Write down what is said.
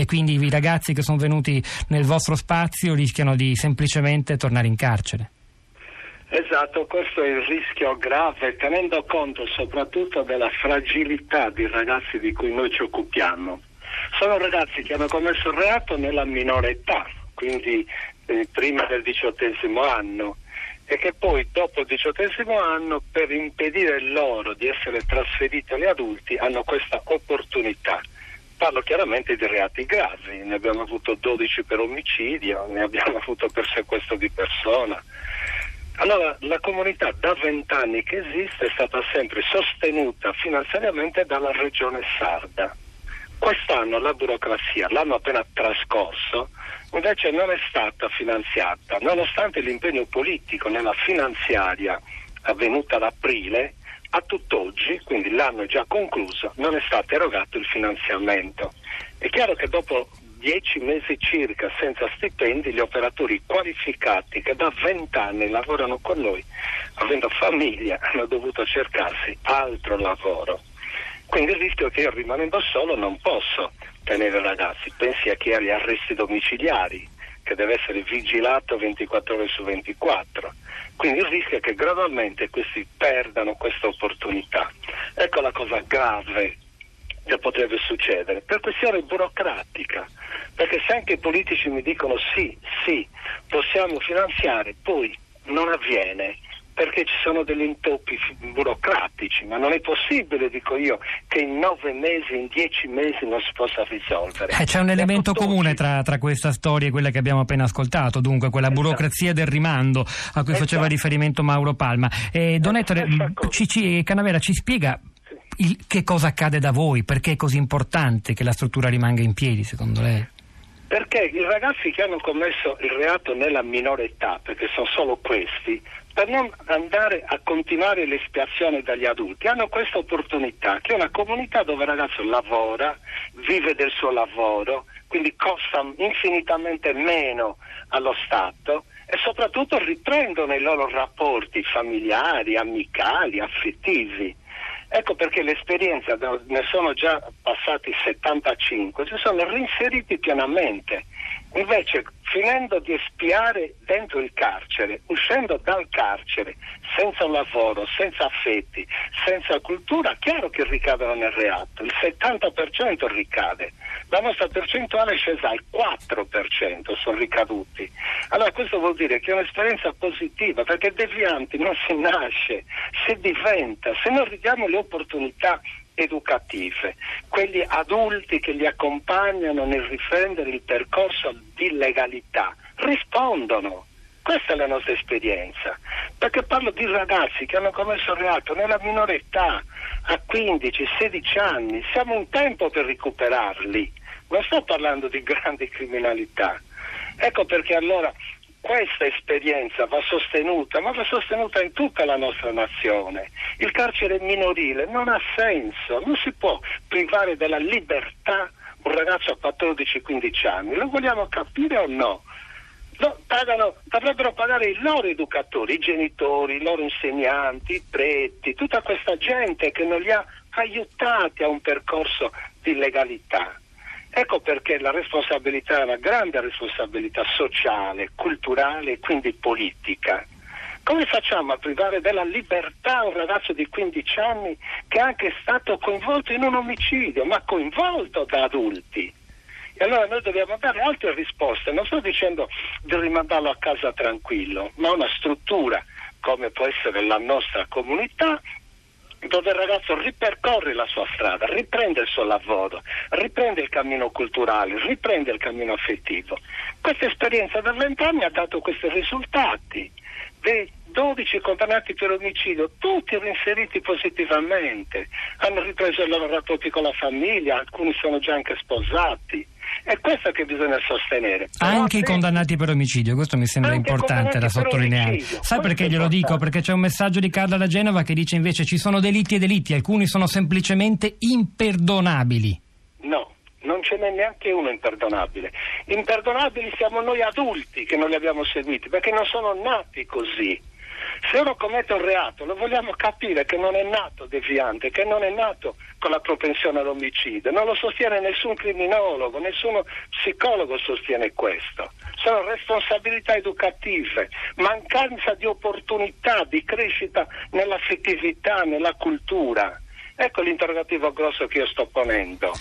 e quindi i ragazzi che sono venuti nel vostro spazio rischiano di semplicemente tornare in carcere. Esatto, questo è il rischio grave, tenendo conto soprattutto della fragilità dei ragazzi di cui noi ci occupiamo. Sono ragazzi che hanno commesso il reato nella minore età, quindi eh, prima del diciottesimo anno, e che poi dopo il diciottesimo anno per impedire loro di essere trasferiti agli adulti hanno questa opportunità. Parlo chiaramente di reati gravi, ne abbiamo avuto 12 per omicidio, ne abbiamo avuto per sequestro di persona, allora, la comunità da vent'anni che esiste è stata sempre sostenuta finanziariamente dalla regione sarda. Quest'anno la burocrazia, l'anno appena trascorso, invece non è stata finanziata, nonostante l'impegno politico nella finanziaria avvenuta ad aprile, a tutt'oggi, quindi l'anno è già concluso, non è stato erogato il finanziamento. È chiaro che dopo dieci mesi circa senza stipendi gli operatori qualificati che da vent'anni lavorano con noi, avendo famiglia, hanno dovuto cercarsi altro lavoro. Quindi il rischio è che io rimanendo solo non posso tenere ragazzi, pensi a chi ha gli arresti domiciliari, che deve essere vigilato 24 ore su 24. Quindi il rischio è che gradualmente questi perdano questa opportunità. Ecco la cosa grave che potrebbe succedere, per questione burocratica, perché se anche i politici mi dicono sì, sì, possiamo finanziare, poi non avviene perché ci sono degli intoppi burocratici, ma non è possibile, dico io, che in nove mesi, in dieci mesi non si possa risolvere. Eh, c'è un elemento comune tra, tra, questa storia e quella che abbiamo appena ascoltato, dunque quella esatto. burocrazia del rimando a cui esatto. faceva riferimento Mauro Palma. Eh, Don Ettore, ci, ci, Canavera ci spiega il, che cosa accade da voi? Perché è così importante che la struttura rimanga in piedi, secondo lei? Perché i ragazzi che hanno commesso il reato nella minore età, perché sono solo questi, per non andare a continuare l'espiazione dagli adulti, hanno questa opportunità, che è una comunità dove il ragazzo lavora, vive del suo lavoro, quindi costa infinitamente meno allo Stato e soprattutto riprendono i loro rapporti familiari, amicali, affettivi. Ecco perché l'esperienza, ne sono già passati 75, si sono reinseriti pienamente. Invece, finendo di espiare dentro il carcere, uscendo dal carcere, senza un lavoro, senza affetti, senza cultura, chiaro che ricadono nel reato, il 70% ricade. La nostra percentuale è scesa al 4%, sono ricaduti. Allora questo vuol dire che è un'esperienza positiva, perché devianti non si nasce, si diventa, se non ridiamo le opportunità educative, quelli adulti che li accompagnano nel riprendere il percorso di legalità, rispondono. Questa è la nostra esperienza, perché parlo di ragazzi che hanno commesso reato nella minore età, a 15-16 anni, siamo in tempo per recuperarli, non sto parlando di grande criminalità. Ecco perché allora questa esperienza va sostenuta, ma va sostenuta in tutta la nostra nazione. Il carcere minorile non ha senso, non si può privare della libertà un ragazzo a 14-15 anni. Lo vogliamo capire o no? no pagano, dovrebbero pagare i loro educatori, i genitori, i loro insegnanti, i preti, tutta questa gente che non li ha aiutati a un percorso di legalità. Ecco perché la responsabilità è una grande responsabilità sociale, culturale e quindi politica. Come facciamo a privare della libertà un ragazzo di 15 anni che è anche stato coinvolto in un omicidio, ma coinvolto da adulti? E allora noi dobbiamo dare altre risposte, non sto dicendo di rimandarlo a casa tranquillo, ma una struttura come può essere la nostra comunità dove il ragazzo ripercorre la sua strada, riprende il suo lavoro, riprende il cammino culturale, riprende il cammino affettivo. Questa esperienza da vent'anni ha dato questi risultati. Dei 12 condannati per omicidio, tutti reinseriti positivamente, hanno ripreso i loro rapporti con la famiglia, alcuni sono già anche sposati. È questo che bisogna sostenere. Anche i condannati per omicidio, questo mi sembra importante da sottolineare. Sai perché glielo dico? Perché c'è un messaggio di Carla da Genova che dice invece ci sono delitti e delitti, alcuni sono semplicemente imperdonabili. No, non ce n'è neanche uno imperdonabile. Imperdonabili siamo noi adulti che non li abbiamo seguiti, perché non sono nati così. Se uno commette un reato lo vogliamo capire che non è nato deviante, che non è nato con la propensione all'omicidio, non lo sostiene nessun criminologo, nessuno psicologo sostiene questo. Sono responsabilità educative, mancanza di opportunità, di crescita nell'affettività, nella cultura. Ecco l'interrogativo grosso che io sto ponendo.